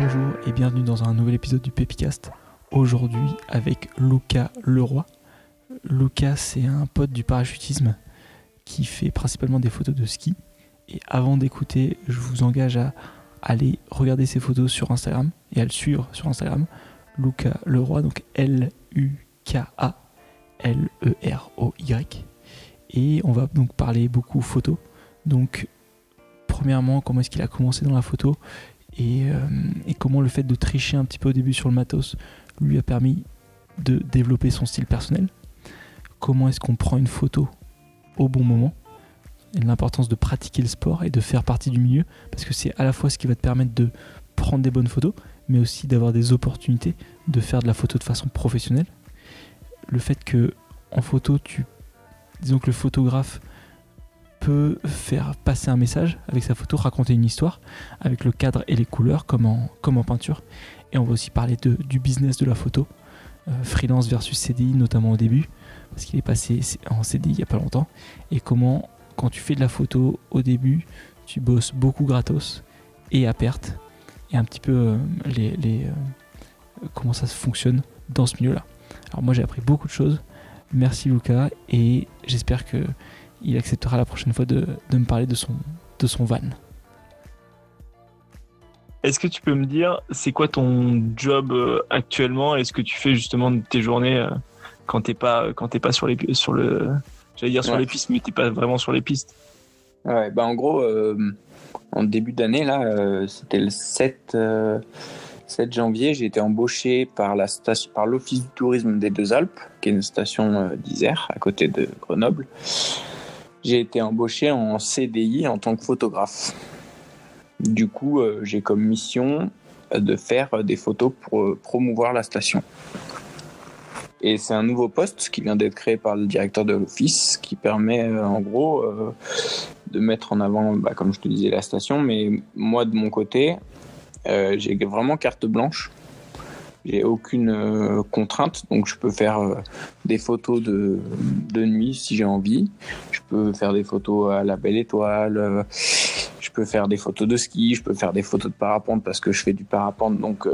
Bonjour et bienvenue dans un nouvel épisode du Pépicast. Aujourd'hui avec Lucas Leroy. Lucas, c'est un pote du parachutisme qui fait principalement des photos de ski. Et avant d'écouter, je vous engage à aller regarder ses photos sur Instagram et à le suivre sur Instagram. Lucas Leroy, donc L-U-K-A L-E-R-O-Y. Et on va donc parler beaucoup photos. Donc, premièrement, comment est-ce qu'il a commencé dans la photo? Et, euh, et, comment le fait de tricher un petit peu au début sur le matos lui a permis de développer son style personnel. Comment est-ce qu'on prend une photo au bon moment et l'importance de pratiquer le sport et de faire partie du milieu parce que c'est à la fois ce qui va te permettre de prendre des bonnes photos mais aussi d'avoir des opportunités de faire de la photo de façon professionnelle. Le fait que en photo tu disons que le photographe peut faire passer un message avec sa photo, raconter une histoire avec le cadre et les couleurs comme en, peinture. Et on va aussi parler du business de la photo, euh, freelance versus CDI notamment au début, parce qu'il est passé en CDI il n'y a pas longtemps, et comment quand tu fais de la photo au début, tu bosses beaucoup gratos et à perte, et un petit peu euh, les euh, comment ça fonctionne dans ce milieu-là. Alors moi j'ai appris beaucoup de choses. Merci Lucas et j'espère que il acceptera la prochaine fois de, de, me parler de son, de son van. Est-ce que tu peux me dire, c'est quoi ton job euh, actuellement? Est-ce que tu fais justement tes journées euh, quand t'es pas quand t'es pas sur les sur le j'allais dire sur ouais. les pistes, mais t'es pas vraiment sur les pistes? Ouais, bah en gros, euh, en début d'année là, euh, c'était le 7 7 janvier, j'ai été embauché par la station, par l'Office du tourisme des Deux Alpes, qui est une station d'Isère à côté de Grenoble j'ai été embauché en CDI en tant que photographe. Du coup, euh, j'ai comme mission de faire des photos pour promouvoir la station. Et c'est un nouveau poste qui vient d'être créé par le directeur de l'office qui permet euh, en gros euh, de mettre en avant, bah, comme je te disais, la station. Mais moi, de mon côté, euh, j'ai vraiment carte blanche j'ai aucune euh, contrainte, donc je peux faire euh, des photos de, nuit si j'ai envie. Je peux faire des photos à la belle étoile. Euh, je peux faire des photos de ski. Je peux faire des photos de parapente parce que je fais du parapente, donc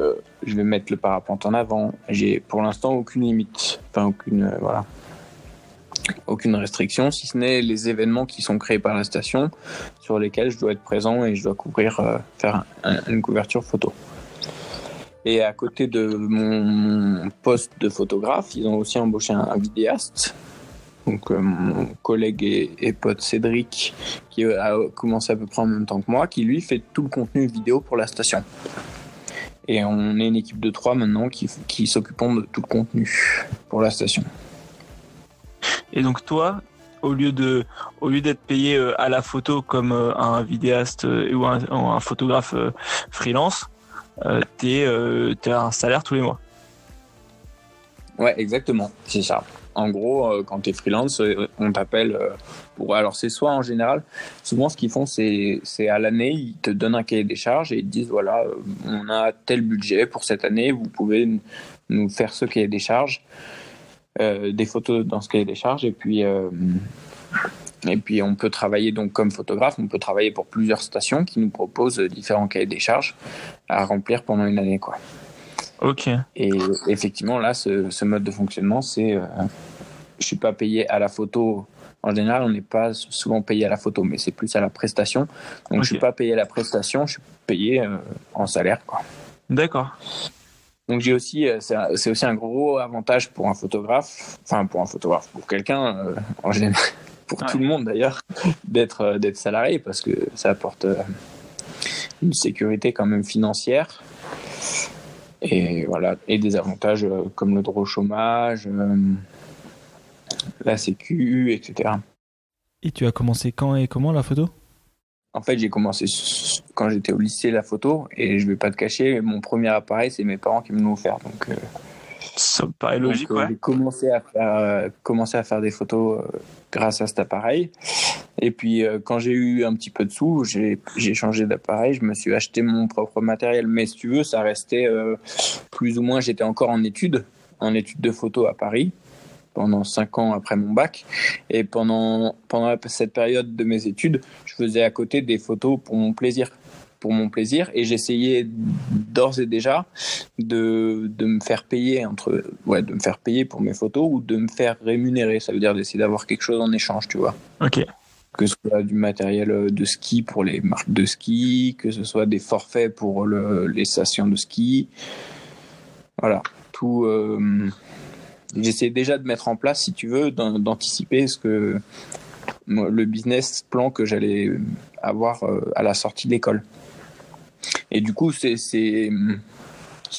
je vais mettre le parapente en avant. J'ai pour l'instant aucune limite, enfin aucune voilà aucune restriction, si ce n'est les événements qui sont créés par la station sur lesquels je dois être présent et je dois couvrir, faire un, une couverture photo. Et à côté de mon poste de photographe, ils ont aussi embauché un, vidéaste. Donc euh, mon collègue et, pote Cédric, qui a commencé à peu près en même temps que moi, qui lui fait tout le contenu vidéo pour la station. Et on est une équipe de trois maintenant qui, qui de tout le contenu pour la station. Et donc toi, au lieu d'être payé euh, à la photo comme euh, un vidéaste ou un photographe freelance, euh, tu euh, as un salaire tous les mois. Ouais, exactement, c'est ça. En gros, euh, quand tu es freelance, on t'appelle pour. Alors, c'est soit en général, souvent ce qu'ils font, c'est à l'année, ils te donnent un cahier des charges et ils te disent voilà, on a tel budget pour cette année, vous pouvez nous faire ce cahier des charges, des photos dans ce cahier des charges, et puis. Et puis on peut travailler donc comme photographe, on peut travailler pour plusieurs stations qui nous proposent différents cahiers des charges à remplir pendant une année quoi. Ok. Et effectivement là, ce, ce mode de fonctionnement, c'est euh, je suis pas payé à la photo. En général, on n'est pas souvent payé à la photo, mais c'est plus à la prestation. Donc okay. je suis pas payé à la prestation, je suis payé euh, en salaire quoi. D'accord. Donc j'ai aussi, c'est aussi un gros avantage pour un photographe, enfin pour un photographe, pour quelqu'un euh, en général pour ouais. tout le monde d'ailleurs d'être d'être salarié parce que ça apporte une sécurité quand même financière. Et voilà. Et des avantages comme le droit au chômage la sécu etc et tu as commencé quand et comment la photo? En fait j'ai commencé quand j'étais au lycée la photo et je vais pas te cacher mon premier appareil c'est mes parents qui me l'ont offert donc euh, ça me paraît logique. Donc, ouais. J'ai commencé à faire, euh, commencé à faire des photos euh, grâce à cet appareil. Et puis euh, quand j'ai eu un petit peu de sous, j'ai changé d'appareil. Je me suis acheté mon propre matériel. Mais si tu veux, ça restait euh, plus ou moins. J'étais encore en études, en études de photo à Paris pendant cinq ans après mon bac. Et pendant pendant cette période de mes études, je faisais à côté des photos pour mon plaisir pour mon plaisir. Et j'essayais d'ores et déjà de, de me faire payer entre ouais de me faire payer pour mes photos ou de me faire rémunérer. Ça veut dire d'essayer d'avoir quelque chose en échange tu vois. Ok. que ce soit du matériel de ski pour les marques de ski que ce soit des forfaits pour le, les stations de ski. Voilà. Tout euh, j'essaie déjà de mettre en place si tu veux d'an- d'anticiper ce que le business plan que j'allais avoir euh, à la sortie de l'école et du coup, ces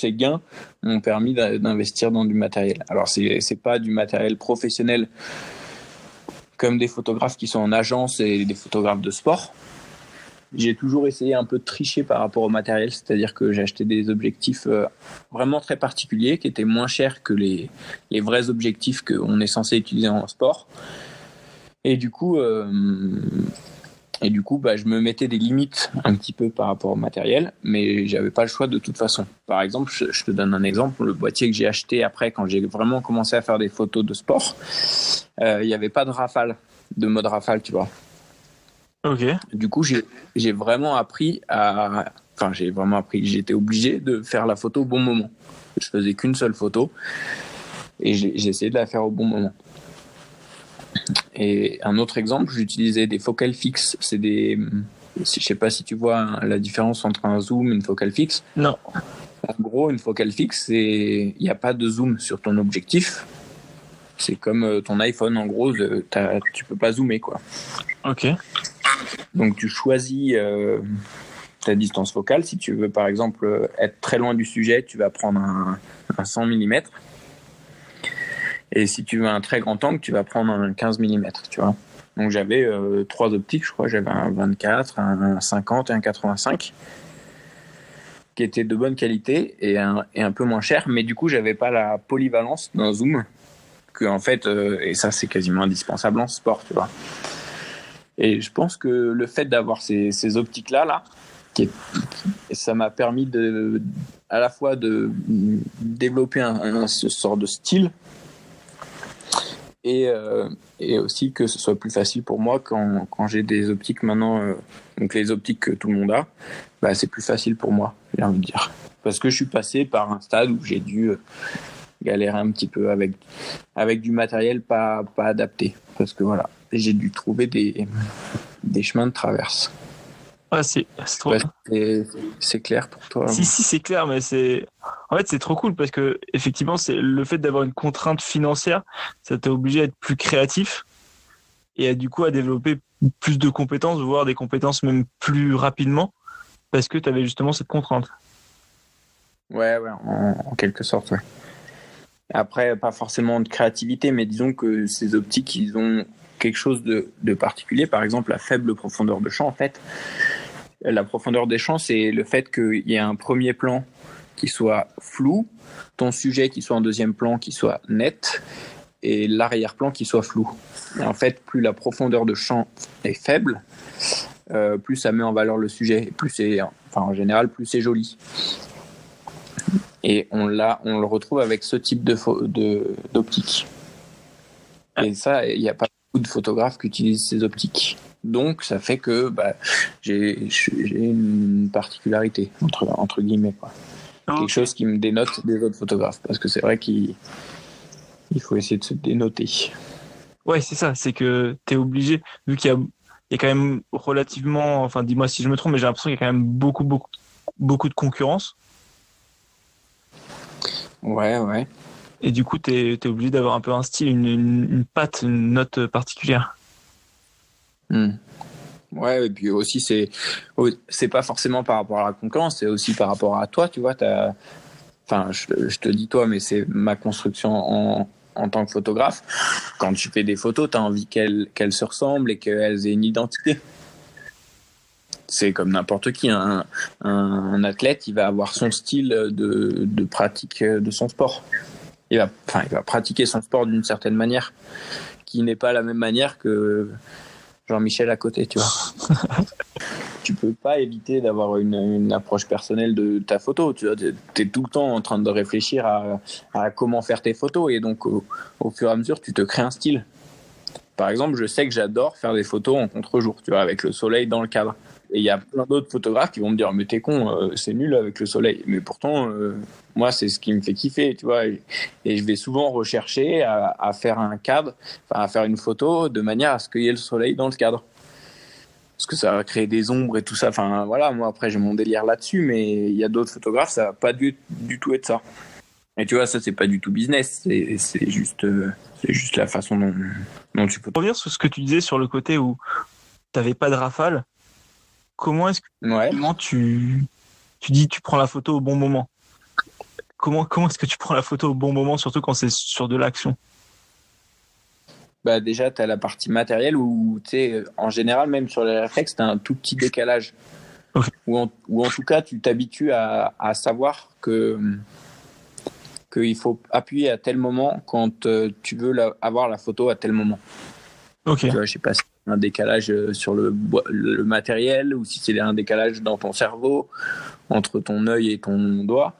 gains m'ont permis d'investir dans du matériel. Alors, c'est, c'est pas du matériel professionnel comme des photographes qui sont en agence et des photographes de sport. J'ai toujours essayé un peu de tricher par rapport au matériel, c'est-à-dire que j'ai acheté des objectifs euh, vraiment très particuliers qui étaient moins chers que les vrais objectifs qu'on est censé utiliser en sport. Et du coup, euh, et du coup, bah, je me mettais des limites un petit peu par rapport au matériel, mais j'avais pas le choix de toute façon. Par exemple, je, te donne un exemple, le boîtier que j'ai acheté après, quand j'ai vraiment commencé à faire des photos de sport, euh, il n'y avait pas de rafale, de mode rafale, tu vois. Ok. Du coup, j'ai vraiment appris à. Enfin, j'ai vraiment appris. J'étais obligé de faire la photo au bon moment. Je faisais qu'une seule photo et j'ai essayé de la faire au bon moment. Et un autre exemple, j'utilisais des focales fixes. C'est des. Je sais pas si tu vois la différence entre un zoom et une focale fixe. Non. En gros, une focale fixe, c'est il n'y a pas de zoom sur ton objectif. C'est comme euh, ton iPhone, en gros, tu peux pas zoomer quoi. Ok. Donc tu choisis euh, ta distance focale. Si tu veux par exemple euh, être très loin du sujet, tu vas prendre un, un 100 mm. Et si tu veux un très grand angle, tu vas prendre un 15 mm, tu vois. Donc j'avais euh, trois optiques, je crois. J'avais un 24, un 50 et un 85 qui étaient de bonne qualité et un, peu moins cher. Mais du coup, j'avais pas la polyvalence d'un zoom que en fait, euh, et ça c'est quasiment indispensable en sport, tu vois. Et je pense que le fait d'avoir ces, optiques-là, là, ça m'a permis de, à la fois de développer un, un- ce sort de style et, euh, et aussi que ce soit plus facile pour moi quand, quand j'ai des optiques maintenant, euh, donc les optiques que tout le monde a, bah, c'est plus facile pour moi, j'ai envie de dire. Parce que je suis passé par un stade où j'ai dû euh, galérer un petit peu avec, avec du matériel pas, pas adapté. Parce que voilà, j'ai dû trouver des, des chemins de traverse. Ouais, c'est trop. Ouais, c'est- c'est clair pour toi Si, si, c'est clair, mais c'est. En fait, c'est trop cool parce que, effectivement, c'est le fait d'avoir une contrainte financière, ça t'a obligé à être plus créatif et à, du coup, à développer plus de compétences, voire des compétences même plus rapidement parce que tu avais justement cette contrainte. Ouais, ouais, en, en quelque sorte, ouais. Après, pas forcément de créativité, mais disons que ces optiques, ils ont quelque chose de, de particulier. Par exemple, la faible profondeur de champ, en fait. La profondeur des champs, c'est le fait qu'il y ait un premier plan qui soit flou, ton sujet qui soit en deuxième plan qui soit net, et l'arrière-plan qui soit flou. Et en fait, plus la profondeur de champ est faible, euh, plus ça met en valeur le sujet, et plus c'est, enfin en général, plus c'est joli. Et on l'a, on le retrouve avec ce type de d'optique. Et ça, il n'y a pas beaucoup de photographes qui utilisent ces optiques. Donc, ça fait que bah, j'ai une particularité entre entre guillemets quoi. Quelque chose qui me dénote des autres photographes, parce que c'est vrai qu'il il faut essayer de se dénoter. Ouais, c'est ça, c'est que tu es obligé, vu qu'il y a, il y a quand même relativement, enfin dis-moi si je me trompe, mais j'ai l'impression qu'il y a quand même beaucoup, beaucoup, beaucoup de concurrence. Ouais, ouais. Et du coup, tu es, obligé d'avoir un peu un style, une, une, une patte, une note particulière. Hmm. Ouais, et puis aussi, c'est c'est pas forcément par rapport à la concurrence, c'est aussi par rapport à toi, tu vois. As... Enfin, je, te dis toi, mais c'est ma construction en, en tant que photographe. Quand tu fais des photos, tu as envie qu'elles qu'elles se ressemblent et qu'elles aient une identité. C'est comme n'importe qui. Un, un, un, athlète, il va avoir son style de, de pratique de son sport. Il va, enfin, il va pratiquer son sport d'une certaine manière, qui n'est pas la même manière que Jean-Michel à côté, tu vois. tu peux pas éviter d'avoir une, une, approche personnelle de ta photo. Tu es tout le temps en train de réfléchir à, à comment faire tes photos et donc au, au, fur et à mesure, tu te crées un style. par exemple, je sais que j'adore faire des photos en contre-jour, tu vois, avec le soleil dans le cadre. Et il y a plein d'autres photographes qui vont me dire, mais t'es con, euh, c'est nul avec le soleil. Mais pourtant, euh, moi, c'est ce qui me fait kiffer, tu vois. Et, je vais souvent rechercher à, faire un cadre, enfin, à faire une photo de manière à ce qu'il y ait le soleil dans le cadre. Parce que ça va créer des ombres et tout ça. Enfin, voilà, moi, après, j'ai mon délire là-dessus, mais il y a d'autres photographes, ça va pas du, tout être ça. Et tu vois, ça, c'est pas du tout business. C'est juste, euh, c'est juste la façon dont, dont tu peux. Revenir sur ce que tu disais sur le côté où t'avais pas de rafale, comment est-ce que Ouais. comment tu tu dis tu prends la photo au bon moment? Comment comment est-ce que tu prends la photo au bon moment, surtout quand c'est sur de l'action? Bah déjà, tu as la partie matérielle où, tu en général, même sur les réflexes, tu as un tout petit décalage. Ou, en, ou en tout cas, tu t'habitues à, à savoir que qu'il faut appuyer à tel moment quand euh, tu veux la- avoir la photo à tel moment. Ok. Tu vois, je sais pas si un décalage euh, sur le, le matériel ou si c'est un décalage dans ton cerveau entre ton œil et ton doigt.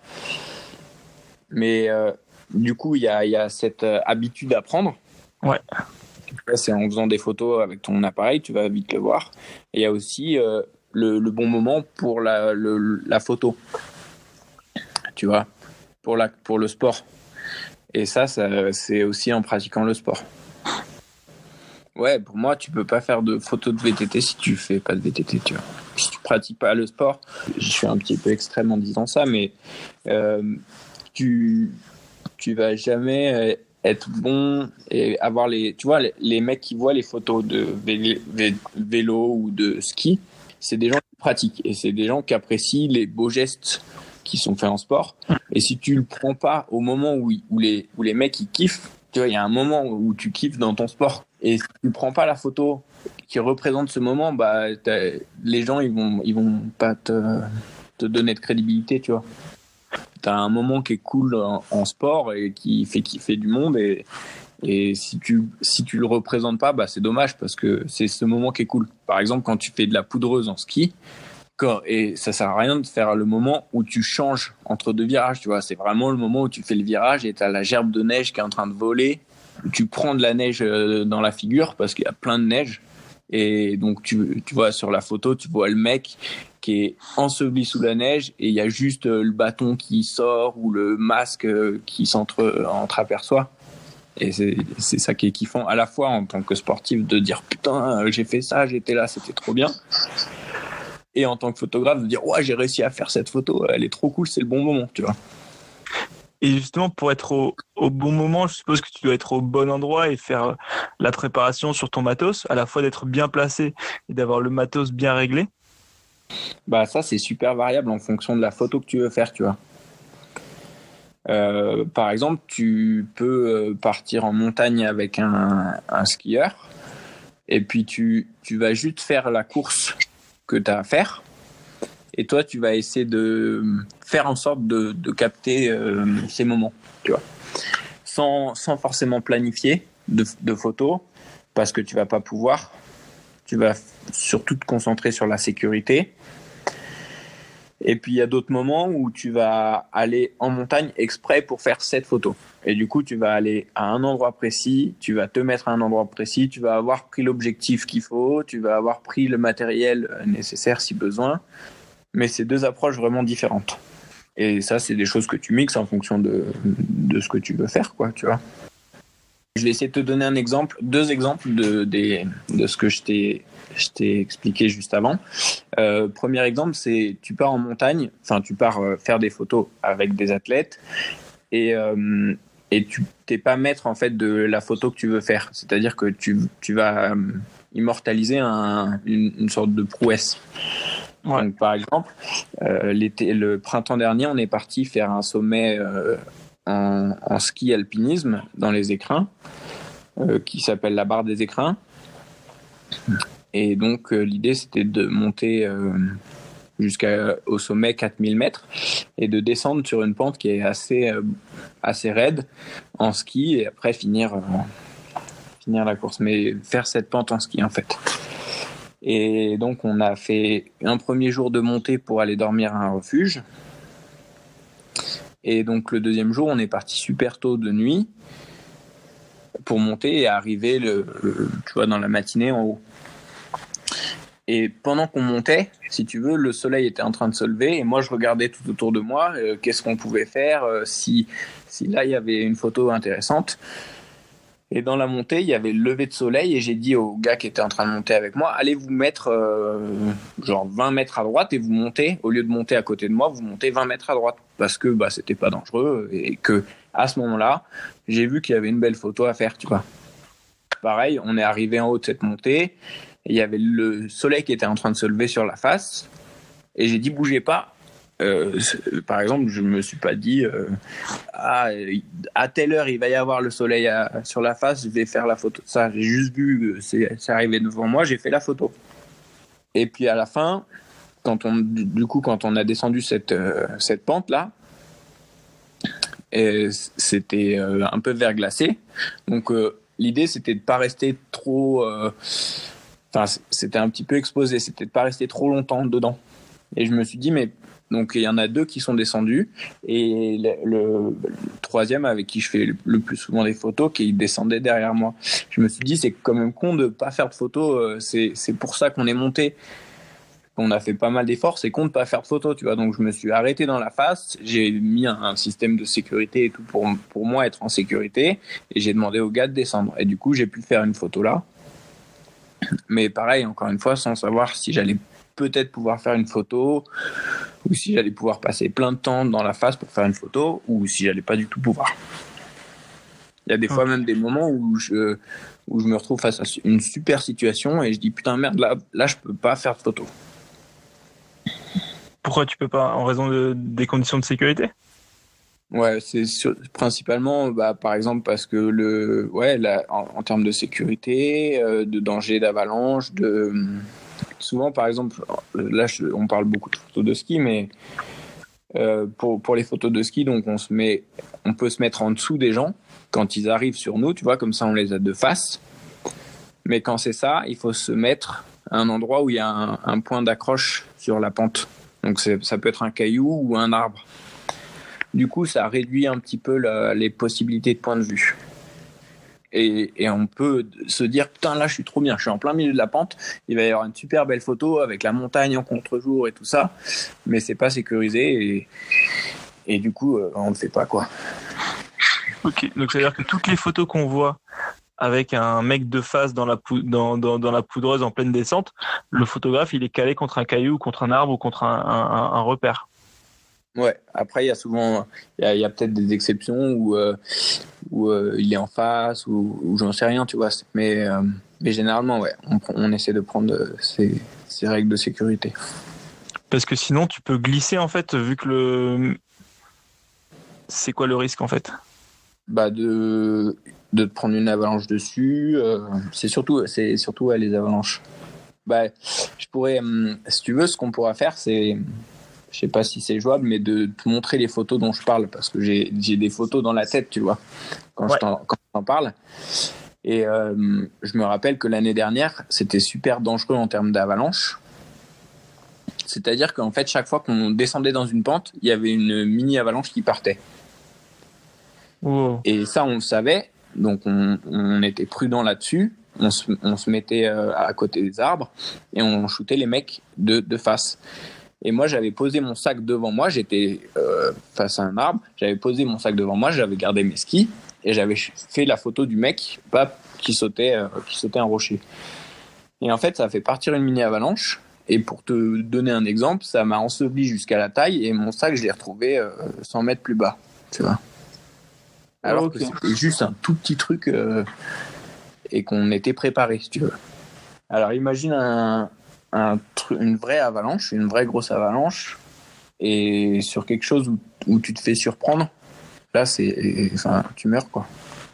Mais euh, du coup, il y a, y a cette euh, habitude à prendre. Ouais. C'est en faisant des photos avec ton appareil, tu vas vite le voir. Et il y a aussi euh, le, le bon moment pour la, le- la photo. Tu vois, pour, la, pour le sport. Et ça, ça c'est aussi en pratiquant le sport. Ouais, pour moi, tu peux pas faire de photos de VTT si tu fais pas de VTT, tu vois. Si tu pratiques pas le sport, je suis un petit peu extrême en disant ça, mais euh, tu tu vas jamais euh, être bon et avoir les tu vois les, mecs qui voient les photos de vé- vé- vélo ou de ski, c'est des gens qui pratiquent et c'est des gens qui apprécient les beaux gestes qui sont faits en sport. Et si tu le prends pas au moment où, où les où les mecs ils kiffent, tu vois, il y a un moment où tu kiffes dans ton sport. Et si tu prends pas la photo qui représente ce moment, bah les gens ils vont ils vont pas te donner de crédibilité, tu vois. T'as un moment qui est cool en, en sport et qui fait kiffer du monde et et si tu si tu le représentes pas, bah c'est dommage parce que c'est ce moment qui est cool. Par exemple, quand tu fais de la poudreuse en ski, et ça sert à rien de faire le moment où tu changes entre deux virages, tu vois. C'est vraiment le moment où tu fais le virage et t'as la gerbe de neige qui est en train de voler. Tu prends de la neige euh, dans la figure parce qu'il y a plein de neige. Et donc, tu, tu vois, sur la photo, tu vois le mec qui est enseveli sous la neige et il y a juste euh, le bâton qui sort ou le masque euh, qui s'entre entreaperçoit. Et c'est ça qui est kiffant à la fois en tant que sportif de dire putain, j'ai fait ça, j'étais là, c'était trop bien et en tant que photographe de dire ouais j'ai réussi à faire cette photo elle est trop cool c'est le bon moment tu vois Et justement, pour être au, bon moment, je suppose que tu dois être au bon endroit et faire la préparation sur ton matos, à la fois d'être bien placé et d'avoir le matos bien réglé. bah ça c'est super variable en fonction de la photo que tu veux faire tu vois Euh, par exemple tu peux euh, partir en montagne avec un, un skieur et puis tu, tu vas juste faire la course que tu as à faire et toi tu vas essayer de faire en sorte de, de capter euh, ces moments tu vois sans, sans forcément planifier de, de photos parce que tu vas pas pouvoir tu vas surtout te concentrer sur la sécurité et puis il y a d'autres moments où tu vas aller en montagne exprès pour faire cette photo. Et du coup, tu vas aller à un endroit précis, tu vas te mettre à un endroit précis, tu vas avoir pris l'objectif qu'il faut, tu vas avoir pris le matériel euh, nécessaire si besoin. Mais c'est deux approches vraiment différentes. Et ça, c'est des choses que tu mixes en fonction de, de ce que tu veux faire, quoi, tu vois. Je vais essayer de te donner un exemple, deux exemples de, des, de ce que je t'ai expliqué juste avant. Euh, premier exemple, c'est tu pars en montagne, enfin tu pars euh, faire des photos avec des athlètes et euh, et tu t'es pas maître en fait de la photo que tu veux faire. C'est-à-dire que tu tu vas immortaliser un, une, une sorte de prouesse. Par exemple, euh, le printemps dernier, on est parti faire un sommet euh, en, en ski alpinisme dans les écrins, euh, qui s'appelle la barre des écrins. Et donc, euh, l'idée, c'était de monter euh, jusqu'au sommet 4000 mètres et de descendre sur une pente qui est assez, euh, assez raide en ski et après finir, euh, finir la course. Mais faire cette pente en ski, en fait. Et donc, on a fait un premier jour de montée pour aller dormir à un refuge. Et donc, le deuxième jour, on est parti super tôt de nuit. pour monter et arriver dans la matinée en haut. Et pendant qu'on montait, si tu veux, le soleil était en train de se lever et moi je regardais tout autour de moi, euh, qu'est-ce qu'on pouvait faire, euh, si là il y avait une photo intéressante. Et dans la montée, il y avait le lever de soleil et j'ai dit au gars qui était en train de monter avec moi, allez vous mettre euh, genre 20 mètres à droite et vous montez, au lieu de monter à côté de moi, vous montez 20 mètres à droite parce que bah, c'était pas dangereux et que à ce moment-là, j'ai vu qu'il y avait une belle photo à faire, tu vois. Pareil, on est arrivé en haut de cette montée et il y avait le soleil qui était en train de se lever sur la face et j'ai dit bougez pas. Euh, par exemple, je me suis pas dit euh, ah à telle heure il va y avoir le soleil sur la face, je vais faire la photo. Ça, j'ai juste vu, euh, c'est arrivé devant moi, j'ai fait la photo. Et puis à la fin, quand on du coup quand on a descendu cette cette pente là, c'était un peu verglacé. Donc l'idée c'était de pas rester trop enfin c'était un petit peu exposé, c'était de pas rester trop longtemps dedans. Et je me suis dit mais donc il y en a deux qui sont descendus et le, troisième avec qui je fais le, le plus souvent des photos qui descendait derrière moi. Je me suis dit c'est quand même con de pas faire de photos, euh, c'est c'est pour ça qu'on est monté. On a fait pas mal d'efforts, c'est con de pas faire de photos, tu vois. Donc je me suis arrêté dans la face, j'ai mis un, un système de sécurité et tout pour pour moi être en sécurité et j'ai demandé au gars de descendre. Et du coup j'ai pu faire une photo là. Mais pareil, encore une fois, sans savoir si j'allais peut-être pouvoir faire une photo ou si j'allais pouvoir passer plein de temps dans la face pour faire une photo ou si j'allais pas du tout pouvoir. Il y a des fois même des moments où je, où je me retrouve face à une super situation et je dis putain merde là, là je peux pas faire de photo. Pourquoi tu peux pas En raison de- des conditions de sécurité? Ouais, c'est principalement, bah, par exemple, parce que le, ouais, la- en, en termes de sécurité, euh, de danger d'avalanche, de, souvent, par exemple, là, on parle beaucoup de photos de ski, mais euh, pour les photos de ski, donc on se met, on peut se mettre en dessous des gens quand ils arrivent sur nous, tu vois, comme ça, on les a de face. Mais quand c'est ça, il faut se mettre à un endroit où il y a un, point d'accroche sur la pente. Donc ça peut être un caillou ou un arbre. Du coup, ça réduit un petit peu les possibilités de point de vue. Et, on peut se dire, putain, là, je suis trop bien, je suis en plein milieu de la pente, il va y avoir une super belle photo avec la montagne en contre-jour et tout ça, mais c'est pas sécurisé et, du coup, euh, on ne fait pas, quoi. Ok, donc c'est à dire que toutes les photos qu'on voit avec un mec de face dans la, dans, la poudreuse en pleine descente, le photographe il est calé contre un caillou, contre un arbre ou contre un repère. Ouais, après, il y a souvent, il y a, peut-être des exceptions où, euh, où euh, il est en face ou, ou j'en sais rien, tu vois, mais, euh, mais généralement, ouais, on, essaie de prendre ces, ces règles de sécurité. Parce que sinon tu peux glisser en fait, vu que le. C'est quoi le risque en fait? Bah de de te prendre une avalanche dessus c'est surtout c'est surtout ouais, les avalanches bah je pourrais hum, si tu veux ce qu'on pourra faire c'est je sais pas si c'est jouable mais de te montrer les photos dont je parle parce que j'ai des photos dans la tête tu vois quand Ouais. je t'en parle et euh, je me rappelle que l'année dernière c'était super dangereux en termes d'avalanche c'est-à-dire qu'en fait chaque fois qu'on descendait dans une pente il y avait une mini avalanche qui partait Wow. et ça, on le savait, donc on, on était prudent là-dessus. On se, on se mettait euh, à côté des arbres et on shootait les mecs de, de face. Et moi, j'avais posé mon sac devant moi, j'étais euh, face à un arbre, j'avais posé mon sac devant moi, j'avais gardé mes skis et j'avais fait la photo du mec pap, qui, sautait, euh, qui sautait un rocher. Et en fait, ça a fait partir une mini avalanche. Et pour te donner un exemple, ça m'a enseveli jusqu'à la taille et mon sac, je l'ai retrouvé euh, 100 mètres plus bas. Tu vois alors que c'était juste un tout petit truc euh, et qu'on était préparé, si tu veux. Alors imagine un, une vraie avalanche, une vraie grosse avalanche, et sur quelque chose où, tu te fais surprendre, là c'est, tu meurs quoi.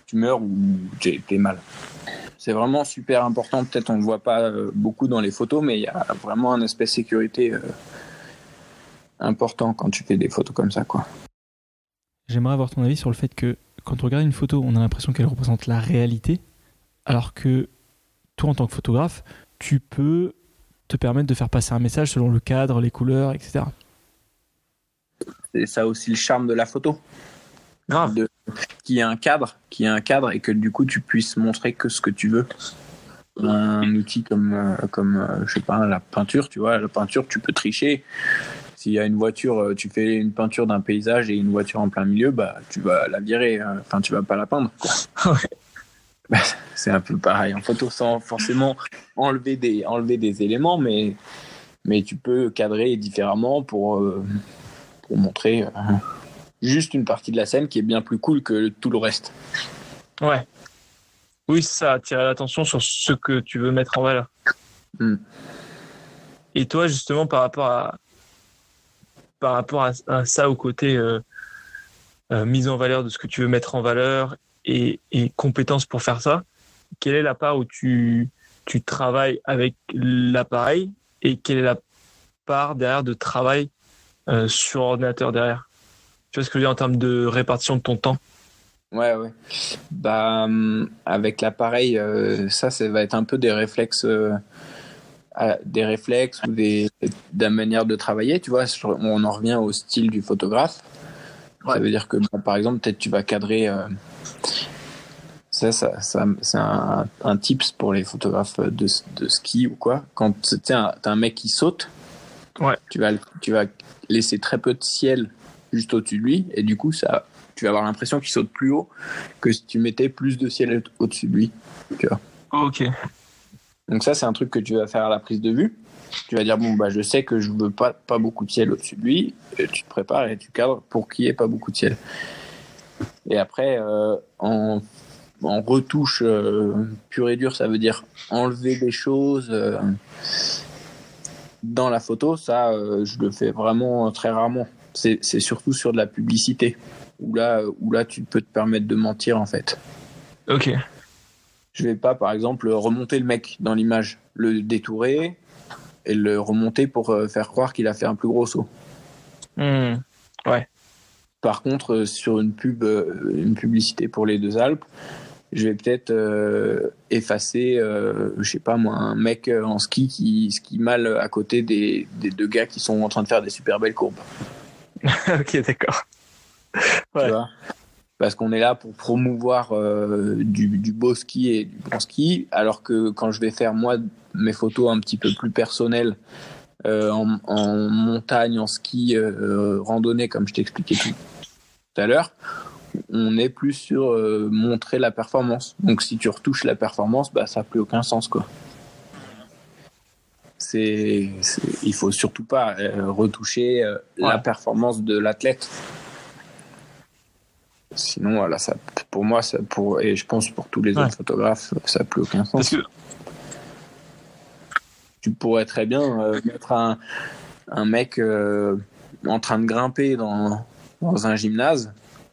Tu meurs ou t'es mal. C'est vraiment super important. Peut-être on ne le voit pas euh, beaucoup dans les photos, mais il y a vraiment un aspect sécurité euh, important quand tu fais des photos comme ça, quoi. J'aimerais avoir ton avis sur le fait que quand on regarde une photo, on a l'impression qu'elle représente la réalité, alors que toi, en tant que photographe, tu peux te permettre de faire passer un message selon le cadre, les couleurs, etc. C'est ça aussi le charme de la photo. Grave. de, qui ait un cadre, qui ait un cadre et que du coup tu puisses montrer que ce que tu veux. Un outil comme, euh, comme euh, je sais pas, la peinture, tu vois, la peinture, tu peux tricher. S'il y a une voiture, euh, tu fais une peinture d'un paysage et une voiture en plein milieu, bah tu vas la virer, hein. enfin tu vas pas la peindre. quoi. Bah, c'est un peu pareil en photo sans forcément enlever des, enlever des éléments, mais, mais tu peux cadrer différemment pour, euh, pour montrer euh, juste une partie de la scène qui est bien plus cool que tout le reste. Ouais. Oui, ça attirer l'attention sur ce que tu veux mettre en valeur. Mm. Et toi, justement, par rapport à par rapport à, à ça, au côté euh, mise en valeur de ce que tu veux mettre en valeur et, et compétences pour faire ça, quelle est la part où tu, tu travailles avec l'appareil et quelle est la part derrière de travail euh, sur ordinateur derrière? Tu vois ce que je veux dire en termes de répartition de ton temps? Ouais, ouais. Bah, hum, avec l'appareil, euh, ça, ça va être un peu des réflexes, euh, des réflexes ou des, de la manière de travailler. Tu vois, on en revient au style du photographe. Ça veut dire que, bah, par exemple, peut-être tu vas cadrer. Ça, ça, ça c'est un, un tips pour les photographes de, de ski ou quoi. Quand tu sais, un- mec qui saute, Ouais. tu vas, tu vas laisser très peu de ciel juste au-dessus de lui, et du coup, ça, tu vas avoir l'impression qu'il saute plus haut que si tu mettais plus de ciel au- au-dessus de lui. Ok. Donc ça, c'est un truc que tu vas faire à la prise de vue. Tu vas dire bon bah je sais que je veux pas pas beaucoup de ciel au-dessus de lui. Et tu te prépares et tu cadres pour qu'il y ait pas beaucoup de ciel. Et après euh, en en retouche euh, pure et dure, ça veut dire enlever des choses euh, dans la photo. Ça, euh, je le fais vraiment très rarement. C'est surtout sur de la publicité où là où là tu peux te permettre de mentir en fait. Ok. Je vais pas, par exemple, remonter le mec dans l'image, le détourer et le remonter pour euh, faire croire qu'il a fait un plus gros saut. Hmm. Par contre, euh, sur une pub, euh, une publicité pour les deux Alpes, je vais peut-être euh, effacer, euh, je sais pas moi, un mec en ski qui skie mal à côté des, des deux gars qui sont en train de faire des super belles courbes. ok, d'accord. Ouais. Tu vois? Parce qu'on est là pour promouvoir euh, du, du beau ski et du bon ski, alors que quand je vais faire moi mes photos un petit peu plus personnelles en, en montagne, en ski, randonnée, comme je t'expliquais tout, tout à l'heure, on est plus sur euh, montrer la performance. Donc si tu retouches la performance, bah ça n'a plus aucun sens quoi. C'est, c'est- il faut surtout pas euh, retoucher euh, la performance de l'athlète. Sinon, voilà, ça, pour moi, ça, pour, et je pense pour tous les Ouais. autres photographes, ça n'a plus aucun sens. Parce que Tu pourrais très bien mettre un, un mec en train de grimper dans, dans un gymnase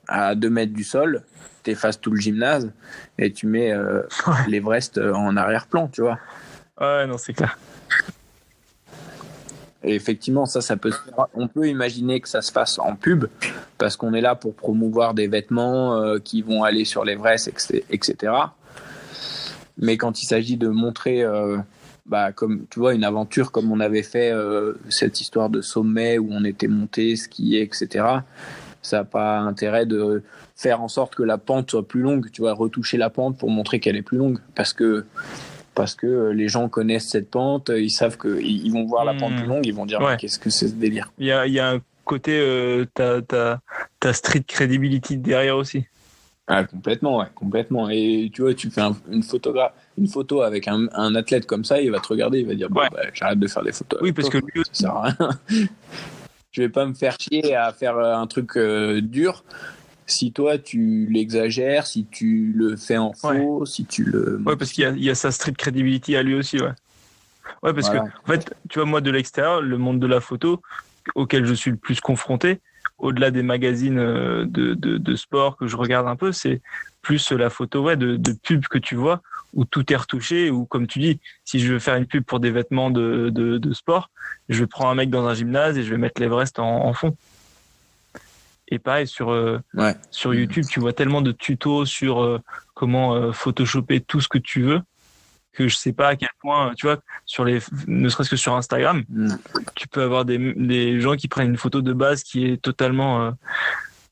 à 2 mètres du sol, t'effaces tout le gymnase et tu mets euh, Ouais. l'Everest en arrière-plan, tu vois. ouais, non, c'est clair. Et effectivement, ça, ça peut se faire. On peut imaginer que ça se fasse en pub parce qu'on est là pour promouvoir des vêtements euh, qui vont aller sur l'Everest, etc., etc. Mais quand il s'agit de montrer, euh, bah, comme tu vois, une aventure comme on avait fait euh, cette histoire de sommet où on était monté, skié, etc. Ça n'a pas intérêt de faire en sorte que la pente soit plus longue. Tu vois, retoucher la pente pour montrer qu'elle est plus longue parce que parce que les gens connaissent cette pente, ils savent que ils vont voir la pente Hmm. plus longue, ils vont dire Ouais. Qu'est-ce que c'est ce délire? Il y a, il y a un côté, euh, ta, ta, ta street credibility derrière aussi. Ah, complètement, ouais, complètement. Et tu vois, tu fais un- une photogra- une photo avec un, un athlète comme ça, il va te regarder, il va dire bon, Ouais. bah, j'arrête de faire des photos. Oui, parce toi, que lui ça sert à rien. Je vais pas me faire chier à faire euh, un truc euh, dur. Si toi tu l'exagères, si tu le fais en faux, si tu le. Ouais, parce qu'il y a, il y a sa street credibility à lui aussi, ouais. Ouais, parce Voilà. que, en fait, tu vois, moi, de l'extérieur, le monde de la photo, auquel je suis le plus confronté, au-delà des magazines euh, de, de, de sport que je regarde un peu, c'est plus la photo, ouais, de, de pub que tu vois, où tout est retouché, ou comme tu dis, si je veux faire une pub pour des vêtements de, de, de sport, je vais prendre un mec dans un gymnase et je vais mettre l'Everest en, en fond. Et pareil, sur, euh, Ouais. sur YouTube, tu vois tellement de tutos sur euh, comment euh, photoshopper tout ce que tu veux que je sais pas à quel point, tu vois, sur les, ne serait-ce que sur Instagram, Mm. tu peux avoir des, des gens qui prennent une photo de base qui est totalement euh,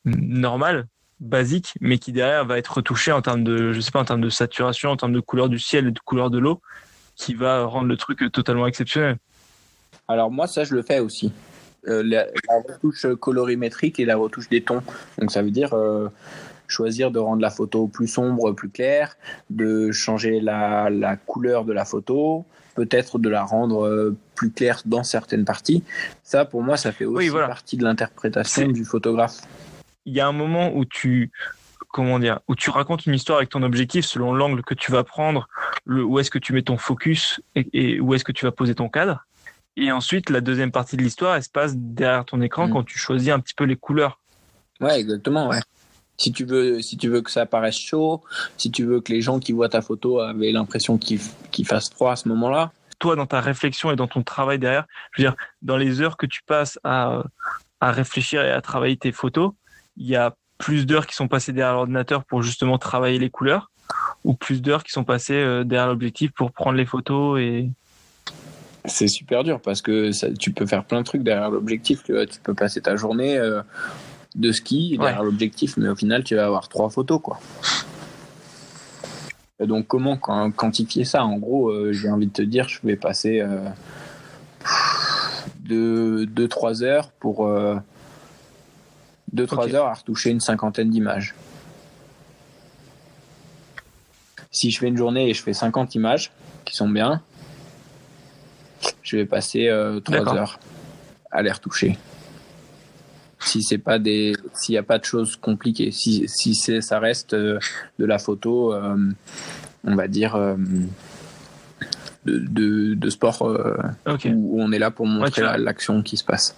normale basique, mais qui derrière va être retouché en termes de, je sais pas, en termes de saturation, en termes de couleur du ciel et de couleur de l'eau, qui va rendre le truc totalement exceptionnel. Alors moi, ça, je le fais aussi. Euh, la, retouche colorimétrique et la retouche des tons. Donc ça veut dire euh, choisir de rendre la photo plus sombre, plus claire, de changer la, la couleur de la photo, peut-être de la rendre euh, plus claire dans certaines parties. Ça, pour moi, ça fait aussi partie de l'interprétation du photographe. Il y a un moment où tu comment dire, où tu racontes une histoire avec ton objectif selon l'angle que tu vas prendre, le, où est-ce que tu mets ton focus et où est-ce que tu vas poser ton cadre. Et ensuite, la deuxième partie de l'histoire, elle se passe derrière ton écran mm. quand tu choisis un petit peu les couleurs. Ouais, exactement, ouais. Si tu veux, si tu veux que ça paraisse chaud, si tu veux que les gens qui voient ta photo aient l'impression qu'il fasse froid à ce moment-là. Toi, dans ta réflexion et dans ton travail derrière, je veux dire, dans les heures que tu passes à, à réfléchir et à travailler tes photos, il y a plus d'heures qui sont passées derrière l'ordinateur pour justement travailler les couleurs ou plus d'heures qui sont passées euh, derrière l'objectif pour prendre les photos et c'est super dur parce que ça, tu peux faire plein de trucs derrière l'objectif. Tu, tu peux passer ta journée euh, de ski derrière l'objectif, mais au final, tu vas avoir trois photos. quoi. donc, comment quantifier ça? En gros, euh, j'ai envie de te dire, je vais passer 2-3 euh, heures pour 2-3 heures à retoucher une cinquantaine d'images. Si je fais une journée et je fais 50 images qui sont bien, je vais passer euh, trois heures à les retoucher. Si c'est pas des, s'il n'y a pas de choses compliquées, si, si c'est, ça reste euh, de la photo, euh, on va dire de, de, sport où, on est là pour montrer l'action qui se passe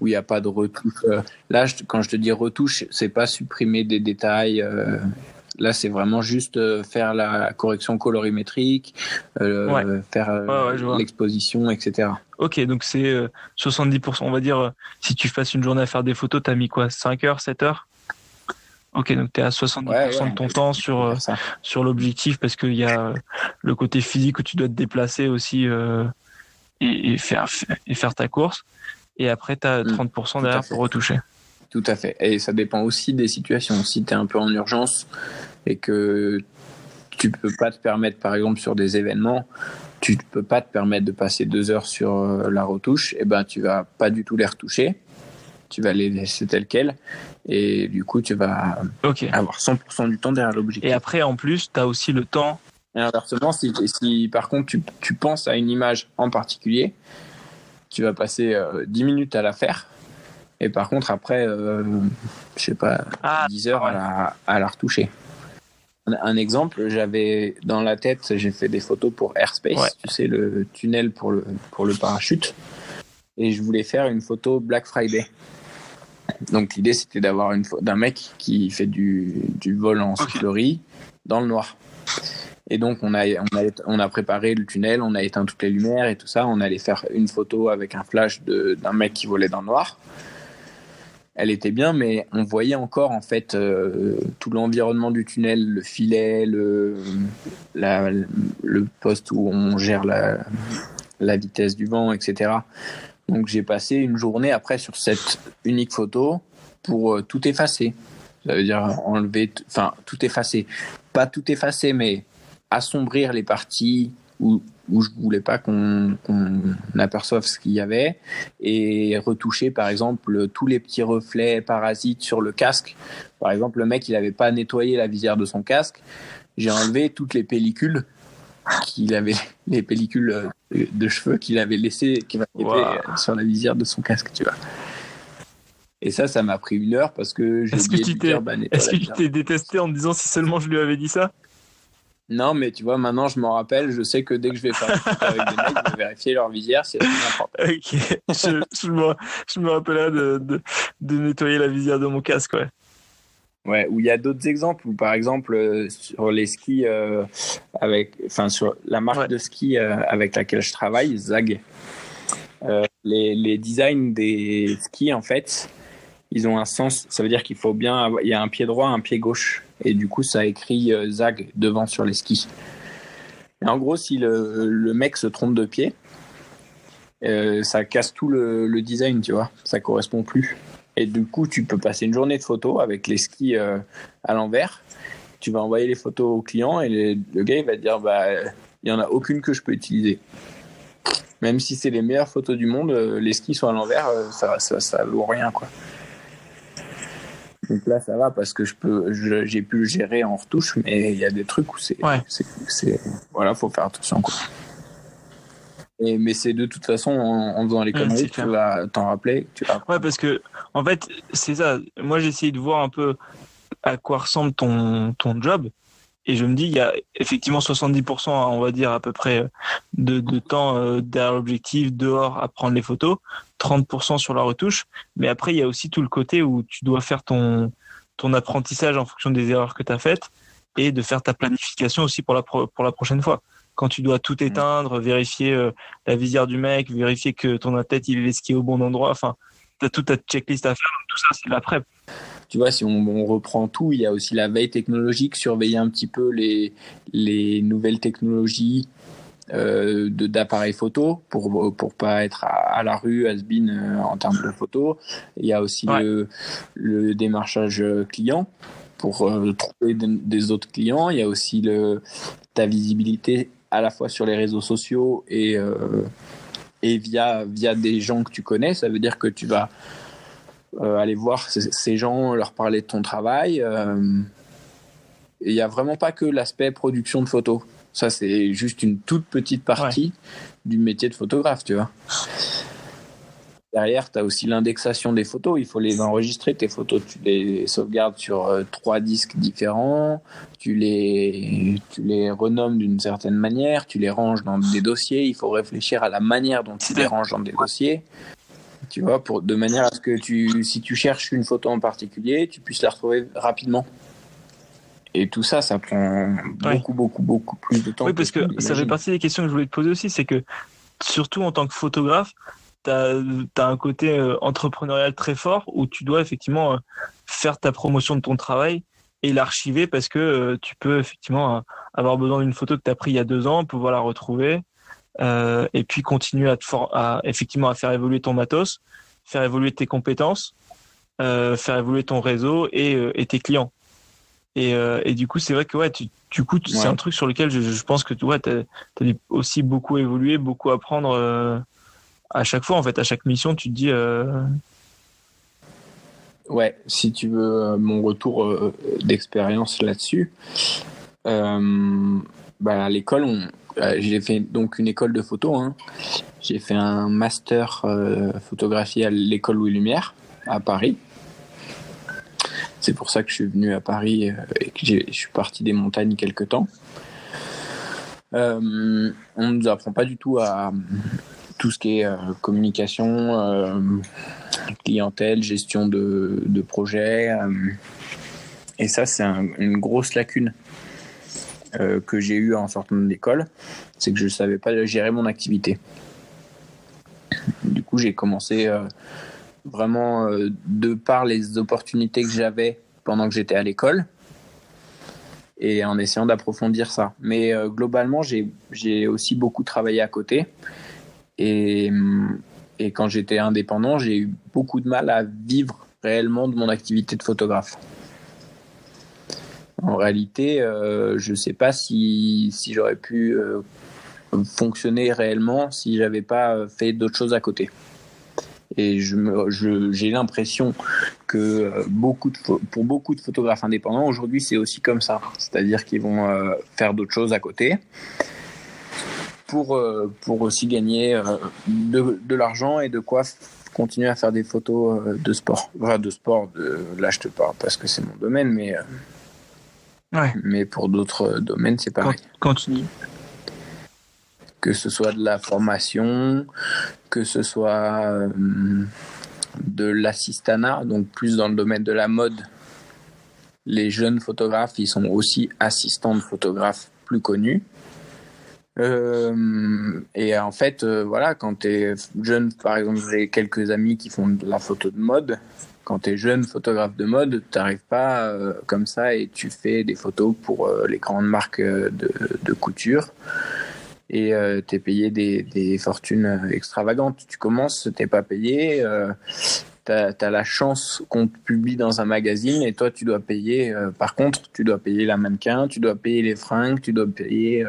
où il n'y a pas de retouche. Là, quand je te dis retouche, c'est pas supprimer des détails. Là, c'est vraiment juste euh, faire la correction colorimétrique, euh, faire euh, l'exposition, etc. Ok, donc c'est 70%. On va dire, si tu passes une journée à faire des photos, tu as mis quoi 5 heures, 7 heures? Ok, donc tu es à 70% de ton temps sur, sur l'objectif parce qu'il y a le côté physique où tu dois te déplacer aussi et, faire, et faire ta course. Et après, tu as 30% derrière pour retoucher. Tout à fait. Et ça dépend aussi des situations. Si tu es un peu en urgence et que tu peux pas te permettre, par exemple, sur des événements, tu ne peux pas te permettre de passer deux heures sur euh, la retouche, et eh ben tu vas pas du tout les retoucher. Tu vas les laisser telles quelles. Et du coup, tu vas avoir 100% du temps derrière l'objectif. Et après, en plus, tu as aussi le temps. Et inversement, si, si par contre tu, tu, penses à une image en particulier, tu vas passer 10 euh, minutes à la faire et par contre, après, euh, je sais pas, 10 ah, heures à, la, à la retoucher. Un, exemple, j'avais dans la tête, j'ai fait des photos pour Airspace, tu sais, le tunnel pour le, pour le parachute. Et je voulais faire une photo Black Friday. Donc l'idée, c'était d'avoir une d'un mec qui fait du, du vol en okay. dans le noir. Et donc, on a, on, a, on a préparé le tunnel, on a éteint toutes les lumières et tout ça. On allait faire une photo avec un flash d'un mec qui volait dans le noir elle était bien, mais on voyait encore en fait euh, tout l'environnement du tunnel, le filet, le, poste où on gère la, la vitesse du vent, etc. Donc j'ai passé une journée après sur cette unique photo pour euh, tout effacer. Ça veut dire enlever, enfin tout effacer, pas tout effacer, mais assombrir les parties où où je voulais pas qu'on aperçoive ce qu'il y avait et retoucher par exemple tous les petits reflets parasites sur le casque. Par exemple, le mec il avait pas nettoyé la visière de son casque. J'ai enlevé toutes les pellicules qu'il avait, les pellicules de cheveux qu'il avait laissées, qui sur la visière de son casque, tu vois. Et ça, ça m'a pris une heure parce que j'ai Est-ce que tu t'es détesté en me disant si seulement je lui avais dit ça? Non, mais tu vois, maintenant, je m'en rappelle. Je sais que dès que je vais faire avec des mecs, je vais vérifier leur visière si elle est. Ok. Je, je, me, je me rappellerai de, de, de, nettoyer la visière de mon casque, ouais. Ouais, où il y a d'autres exemples, où par exemple, euh, sur les skis, euh, avec, enfin, sur la marque de ski euh, avec laquelle je travaille, Zag, les, les designs des skis, en fait, ils ont un sens. Ça veut dire qu'il faut bien, il y a un pied droit, un pied gauche et du coup ça écrit euh, Zag devant sur les skis. Et en gros, si le, mec se trompe de pied, euh, ça casse tout le, design, tu vois, ça correspond plus. Et du coup, tu peux passer une journée de photos avec les skis euh, à l'envers. Tu vas envoyer les photos au client et le gars il va te dire bah il y en a aucune que je peux utiliser. Même si c'est les meilleures photos du monde, les skis sont à l'envers, ça, ça, ça vaut rien quoi. Donc là ça va parce que je peux, j'ai pu le gérer en retouche, mais il y a des trucs où c'est, Ouais. c'est, voilà, faut faire attention quoi. Et, mais c'est de toute façon en, en faisant les conneries tu vas t'en rappeler. Tu vas Ouais, parce que en fait, c'est ça. Moi, j'ai essayé de voir un peu à quoi ressemble ton ton job, et je me dis, il y a effectivement 70%, hein, on va dire à peu près, de, de temps euh, derrière l'objectif, dehors à prendre les photos, 30% sur la retouche. Mais après, il y a aussi tout le côté où tu dois faire ton ton apprentissage en fonction des erreurs que tu as faites et de faire ta planification aussi pour la pro- pour la prochaine fois. Quand tu dois tout éteindre, vérifier euh, la visière du mec, vérifier que ton tête il est skié au bon endroit, enfin, t'as toute ta checklist à faire, tout ça c'est la prep. Tu vois, si on, on reprend tout, il y a aussi la veille technologique, surveiller un petit peu les, les nouvelles technologies euh, d'appareils photo pour pour pas être à, à la rue, à been euh, en termes de photos. Il y a aussi Ouais. le, le démarchage client pour euh, trouver de- des autres clients. Il y a aussi le, ta visibilité à la fois sur les réseaux sociaux et, euh, et via, via des gens que tu connais. Ça veut dire que tu vas euh, aller voir ces, gens, leur parler de ton travail. euh, Il n'y a vraiment pas que l'aspect production de photos. Ça, c'est juste une toute petite partie du métier de photographe, tu vois. Derrière, tu as aussi l'indexation des photos. Il faut les enregistrer, tes photos. Tu les sauvegardes sur euh, trois disques différents. Tu les, tu les renommes d'une certaine manière. Tu les ranges dans des dossiers. Il faut réfléchir à la manière dont tu les ranges dans des dossiers. Tu vois, pour, de manière à ce que tu, si tu cherches une photo en particulier, tu puisses la retrouver rapidement. Et tout ça, ça prend beaucoup, beaucoup, beaucoup plus de temps. Oui, parce que ça fait partie des questions que je voulais te poser aussi, c'est que surtout en tant que photographe, tu as, un côté euh, entrepreneurial très fort où tu dois effectivement euh, faire ta promotion de ton travail et l'archiver parce que euh, tu peux effectivement avoir besoin d'une photo que tu as prise il y a deux ans, pouvoir la retrouver euh, et puis continuer à, te for- à effectivement à faire évoluer ton matos, faire évoluer tes compétences, euh, faire évoluer ton réseau et, euh, et tes clients. Et, et du coup, c'est vrai que ouais, tu, du coup, c'est un truc sur lequel je, je pense que tu ouais, as, aussi beaucoup évolué, beaucoup apprendre à chaque fois. En fait, à chaque mission, tu te dis. Ouais, si tu veux mon retour d'expérience là-dessus, euh, bah, à l'école, euh, j'ai fait donc une école de photo. hein. J'ai fait un master euh, photographie à l'école Louis Lumière à Paris. C'est pour ça que je suis venu à Paris euh, et que je suis parti des montagnes quelque temps. On ne nous apprend pas du tout à tout ce qui est communication, clientèle, gestion de, de projet. et ça, c'est un- une grosse lacune euh, que j'ai eue en sortant de l'école. C'est que je ne savais pas gérer mon activité. Du coup, j'ai commencé euh, vraiment euh, de par les opportunités que j'avais pendant que j'étais à l'école et en essayant d'approfondir ça. Mais globalement, j'ai aussi beaucoup travaillé à côté. Et, et quand j'étais indépendant, j'ai eu beaucoup de mal à vivre réellement de mon activité de photographe. En réalité, euh, je ne sais pas si, si j'aurais pu euh, fonctionner réellement si j'avais pas fait d'autres choses à côté. Et je me- je- j'ai l'impression que euh, beaucoup de, pour beaucoup de photographes indépendants, aujourd'hui, c'est aussi comme ça. C'est-à-dire qu'ils vont faire d'autres choses à côté pour, pour aussi gagner de, de l'argent et de quoi continuer à faire des photos de sport. Enfin, de sport, de, là je te parle parce que c'est mon domaine, mais, Ouais. mais pour d'autres euh, domaines, c'est quand, pareil. quand tu dis. Que ce soit de la formation, que ce soit euh, de l'assistanat, donc plus dans le domaine de la mode. Les jeunes photographes, ils sont aussi assistants de photographes plus connus. Euh, et en fait, euh, voilà, quand tu es jeune, par exemple, j'ai quelques amis qui font de la photo de mode. Quand tu es jeune photographe de mode, tu n'arrives pas euh, comme ça et tu fais des photos pour euh, les grandes marques euh, de, couture et euh, tu es payé des, fortunes extravagantes. Tu commences, t'es pas payé, tu as, la chance qu'on te publie dans un magazine et toi, tu dois payer. par contre, tu dois payer la mannequin, tu dois payer les fringues, tu dois payer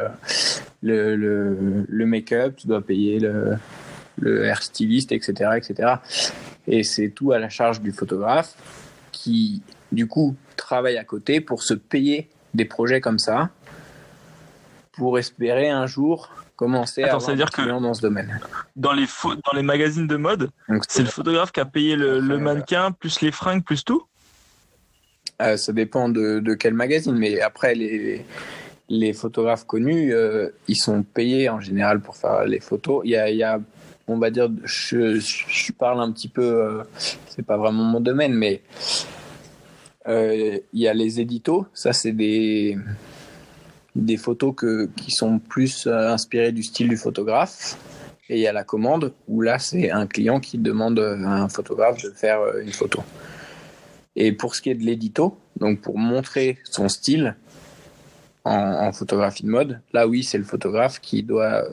le, make-up, tu dois payer le, le etc. etc. Et c'est tout à la charge du photographe qui, du coup, travaille à côté pour se payer des projets comme ça pour espérer un jour commencer Attends, à ça avoir veut dire des que- clients dans ce domaine. Dans les, dans les magazines de mode, c'est le photographe qui a payé le, le Euh, mannequin, plus les fringues, plus tout? Euh, ça dépend de, de quel magazine, mais après, les, les photographes connus, euh, ils sont payés en général pour faire les photos. Il y a, il y a on va dire, je, je parle un petit peu, euh, c'est pas vraiment mon domaine, mais euh, il y a les éditos, ça c'est des, des photos que, qui sont plus euh, inspirées du style du photographe. Et il y a la commande, où là c'est un client qui demande à un photographe de faire euh, une photo. Et pour ce qui est de l'édito, donc pour montrer son style en, photographie de mode, là oui, c'est le photographe qui doit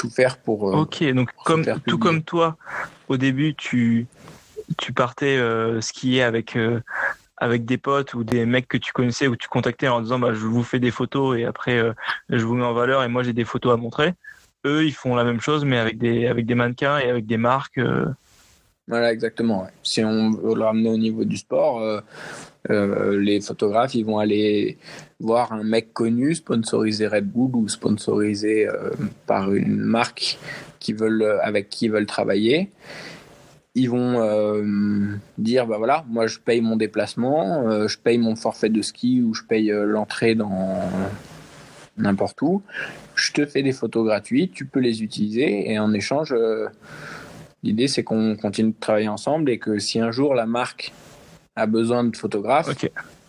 tout faire pour. euh, Ok, donc comme, tout comme toi, au début, tu, tu partais euh, skier avec, euh, avec des potes ou des mecs que tu connaissais ou tu contactais en disant bah, je vous fais des photos et après euh, je vous mets en valeur et moi j'ai des photos à montrer. Eux, ils font la même chose mais avec des, avec des mannequins et avec des marques. Voilà, exactement. Si on veut le ramener au niveau du sport, euh, euh, les photographes, ils vont aller voir un mec connu sponsorisé Red Bull ou sponsorisé euh, par une marque qui veulent, avec qui ils veulent travailler. Ils vont dire, bah voilà, moi je paye mon déplacement, je paye mon forfait de ski ou je paye l'entrée dans n'importe où. Je te fais des photos gratuites, tu peux les utiliser et en échange, L'idée, c'est qu'on continue de travailler ensemble et que si un jour la marque a besoin de photographes,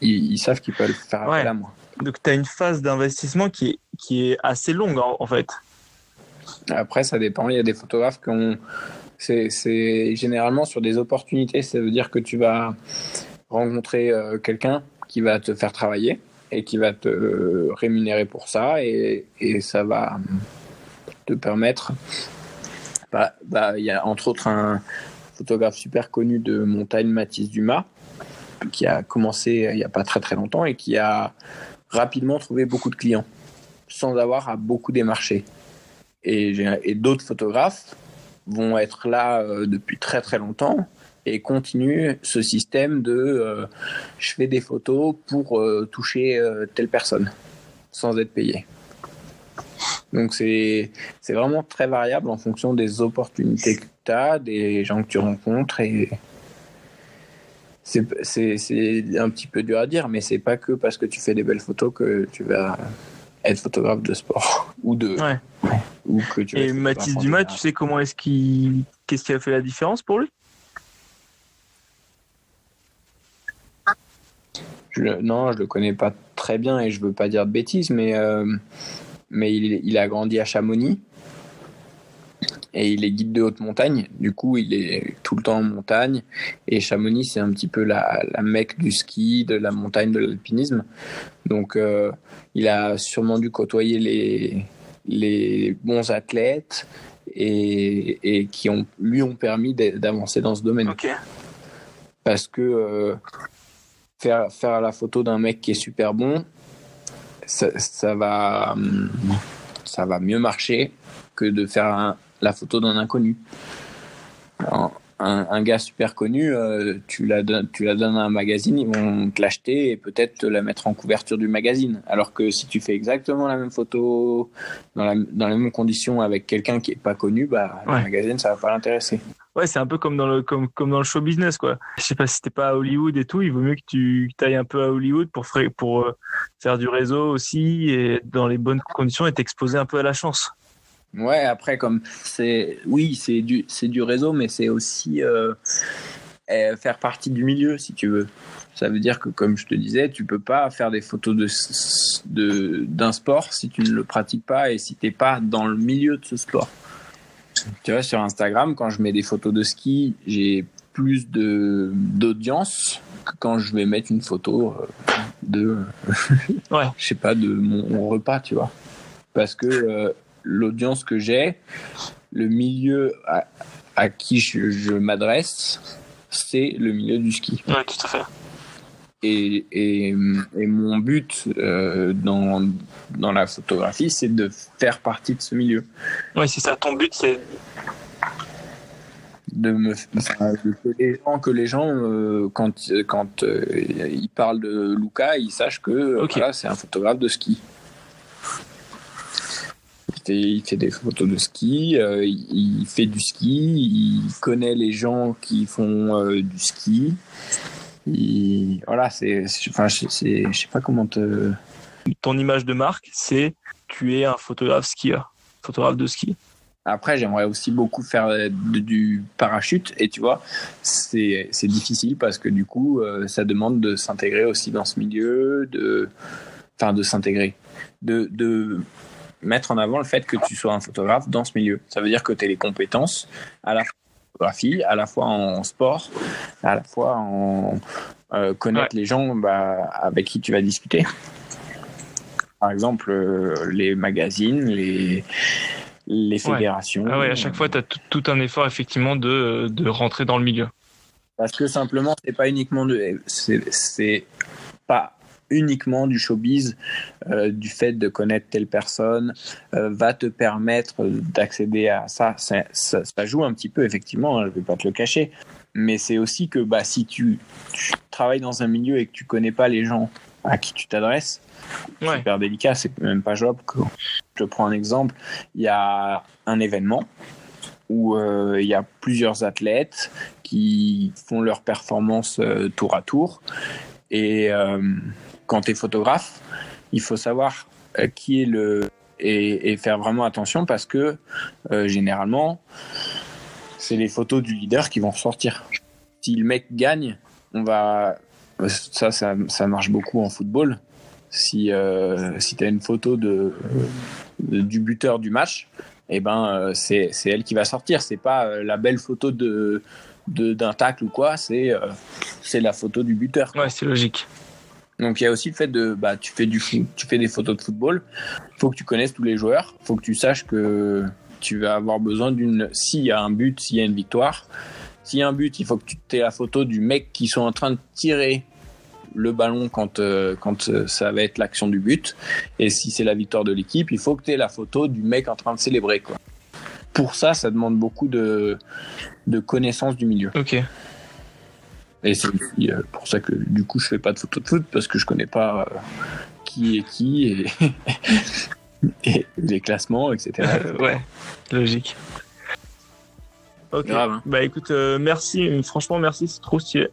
ils, ils savent qu'ils peuvent faire appel Ouais. à moi. Donc tu as une phase d'investissement qui est, qui est assez longue en, en fait. Après, ça dépend. Il y a des photographes qui ont. C'est c'est généralement sur des opportunités. Ça veut dire que tu vas rencontrer euh, quelqu'un qui va te faire travailler et qui va te euh, rémunérer pour ça et, et ça va te permettre. Bah, bah, il y a entre autres un photographe super connu de montagne, Mathis Dumas, qui a commencé il n'y a pas très très longtemps et qui a rapidement trouvé beaucoup de clients sans avoir à beaucoup démarcher. Et, d'autres photographes vont être là euh, depuis très très longtemps et continuent ce système de euh, je fais des photos pour euh, toucher telle personne sans être payé. Donc c'est vraiment très variable en fonction des opportunités que tu as, des gens que tu rencontres et c'est un petit peu dur à dire, mais c'est pas que parce que tu fais des belles photos que tu vas être photographe de sport ou de Ouais. ou que tu Et Mathis Dumas, tu sais comment est-ce qu'il qu'est-ce qui a fait la différence pour lui? Je non, je le connais pas très bien et je veux pas dire de bêtises, mais, euh, mais il, il a grandi à Chamonix et il est guide de haute montagne. Du coup, il est tout le temps en montagne et Chamonix, c'est un petit peu la, la mecque du ski, de la montagne, de l'alpinisme. Donc, euh, il a sûrement dû côtoyer les, les bons athlètes et, et qui ont, lui ont permis d'a- d'avancer dans ce domaine parce que euh, faire, faire la photo d'un mec qui est super bon, ça, va, ça va mieux marcher que de faire la photo d'un inconnu. Un, un gars super connu, euh, tu, la donnes, tu la donnes à un magazine, ils vont te l'acheter et peut-être te la mettre en couverture du magazine. Alors que si tu fais exactement la même photo dans, la, dans les mêmes conditions avec quelqu'un qui est pas connu, bah, Ouais. le magazine, ça va pas l'intéresser. Ouais, c'est un peu comme dans le comme, comme dans le show business quoi. Je sais pas si t'es pas à Hollywood et tout, il vaut mieux que tu ailles un peu à Hollywood pour fra- pour euh, faire du réseau aussi et dans les bonnes conditions et t'exposer un peu à la chance. Ouais, après, comme c'est. Oui, c'est du, c'est du réseau, mais c'est aussi euh, euh, faire partie du milieu, si tu veux. Ça veut dire que, comme je te disais, tu peux pas faire des photos de, de, d'un sport si tu ne le pratiques pas et si t'es pas dans le milieu de ce sport. Tu vois, sur Instagram, quand je mets des photos de ski, j'ai plus de, d'audience que quand je vais mettre une photo euh, de. Ouais. je sais pas, de mon, mon repas, tu vois. Parce que. euh, l'audience que j'ai, le milieu à, à qui je, je m'adresse c'est le milieu du ski. Ouais, tout à fait. Et, et, et mon but euh, dans, dans la photographie, c'est de faire partie de ce milieu. Ouais, c'est ça. Ton but, c'est de me enfin, que les gens que les gens euh, quand quand euh, ils parlent de Luca ils sachent que Ok. voilà, c'est un photographe de ski il fait, des photos de ski euh, il, fait du ski il connaît les gens qui font euh, du ski il, voilà c'est enfin c'est je sais pas comment te ton image de marque, c'est tu es un photographe skieur, photographe de ski. Après, j'aimerais aussi beaucoup faire euh, du parachute et tu vois, c'est c'est difficile parce que du coup, ça demande de s'intégrer aussi dans ce milieu, de, enfin, de s'intégrer, de, de mettre en avant le fait que tu sois un photographe dans ce milieu. Ça veut dire que tu as les compétences à la fois en photographie, à la fois en sport, à la fois en euh, connaître les gens bah, avec qui tu vas discuter. Par exemple, euh, les magazines, les, les fédérations. Ah ouais, à chaque fois, tu as tout un effort effectivement de, de rentrer dans le milieu. Parce que simplement, c'est pas uniquement de, c'est pas uniquement du showbiz, euh, du fait de connaître telle personne euh, va te permettre d'accéder à ça. Ça, ça. ça joue un petit peu, effectivement, hein, je vais pas te le cacher. Mais c'est aussi que bah, si tu, tu travailles dans un milieu et que tu connais pas les gens à qui tu t'adresses, Ouais. super délicat, c'est même pas jouable. Je prends un exemple, il y a un événement où euh, il y a plusieurs athlètes qui font leur performance euh, tour à tour. Et euh, quand tu es photographe, il faut savoir euh, qui est le. Et, faire vraiment attention parce que euh, généralement, c'est les photos du leader qui vont ressortir. Si le mec gagne, on va. Ça, marche beaucoup en football. Si, euh, si tu as une photo de, du buteur du match, eh ben, c'est elle qui va sortir. C'est pas la belle photo de de- d'un tacle ou quoi, c'est la photo du buteur. c'est logique. Donc il y a aussi le fait de bah tu fais du tu fais des photos de football, faut que tu connaisses tous les joueurs, faut que tu saches que tu vas avoir besoin d'une s'il y a un but, s'il y a une victoire, s'il y a un but, il faut que tu aies la photo du mec qui sont en train de tirer le ballon quand euh, quand euh, ça va être l'action du but et si c'est la victoire de l'équipe, il faut que tu aies la photo du mec en train de célébrer quoi. Pour ça, ça demande beaucoup de de connaissance du milieu. Ok. Et c'est euh, pour ça que du coup je fais pas de photos de foot parce que je connais pas euh, qui est qui et, et les classements, etc. Ouais, logique. Ok. Grave, hein. Bah écoute, euh, merci, franchement merci, c'est trop stylé.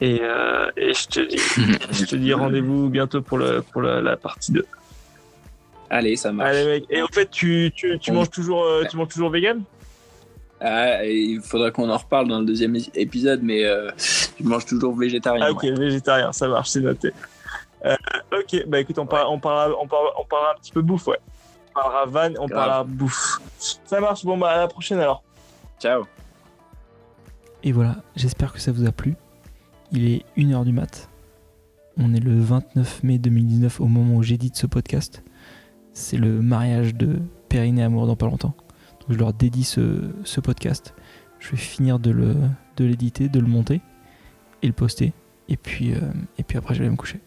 Et, euh, et je te dis, je te dis rendez-vous bientôt pour, le, pour la, la partie 2. Allez, ça marche. Allez mec, et en fait tu, tu, tu manges toujours euh, tu manges toujours vegan? Ah, il faudra qu'on en reparle dans le deuxième épisode, mais euh, je mange toujours végétarien. Ah ok, ouais. végétarien, ça marche, c'est noté. Euh, ok, bah écoute, on, parle, on, parlera, on, parlera, on parlera un petit peu bouffe, ouais. On parlera van, on Grave. parlera bouffe. Ça marche, bon bah à la prochaine alors. Ciao. Et voilà, j'espère que ça vous a plu. Il est 1h du mat. On est le 29 mai 2019 au moment où j'édite ce podcast. C'est le mariage de Perrine et Amour dans pas longtemps. Je leur dédie ce, podcast. Je vais finir de l'éditer, de le monter et le poster. Et puis, euh, après je vais me coucher.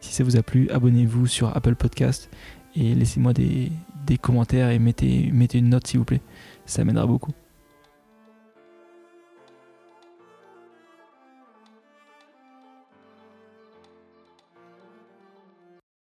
Si ça vous a plu, abonnez-vous sur Apple Podcast et laissez-moi des, des commentaires et mettez, mettez une note s'il vous plaît. Ça m'aidera beaucoup.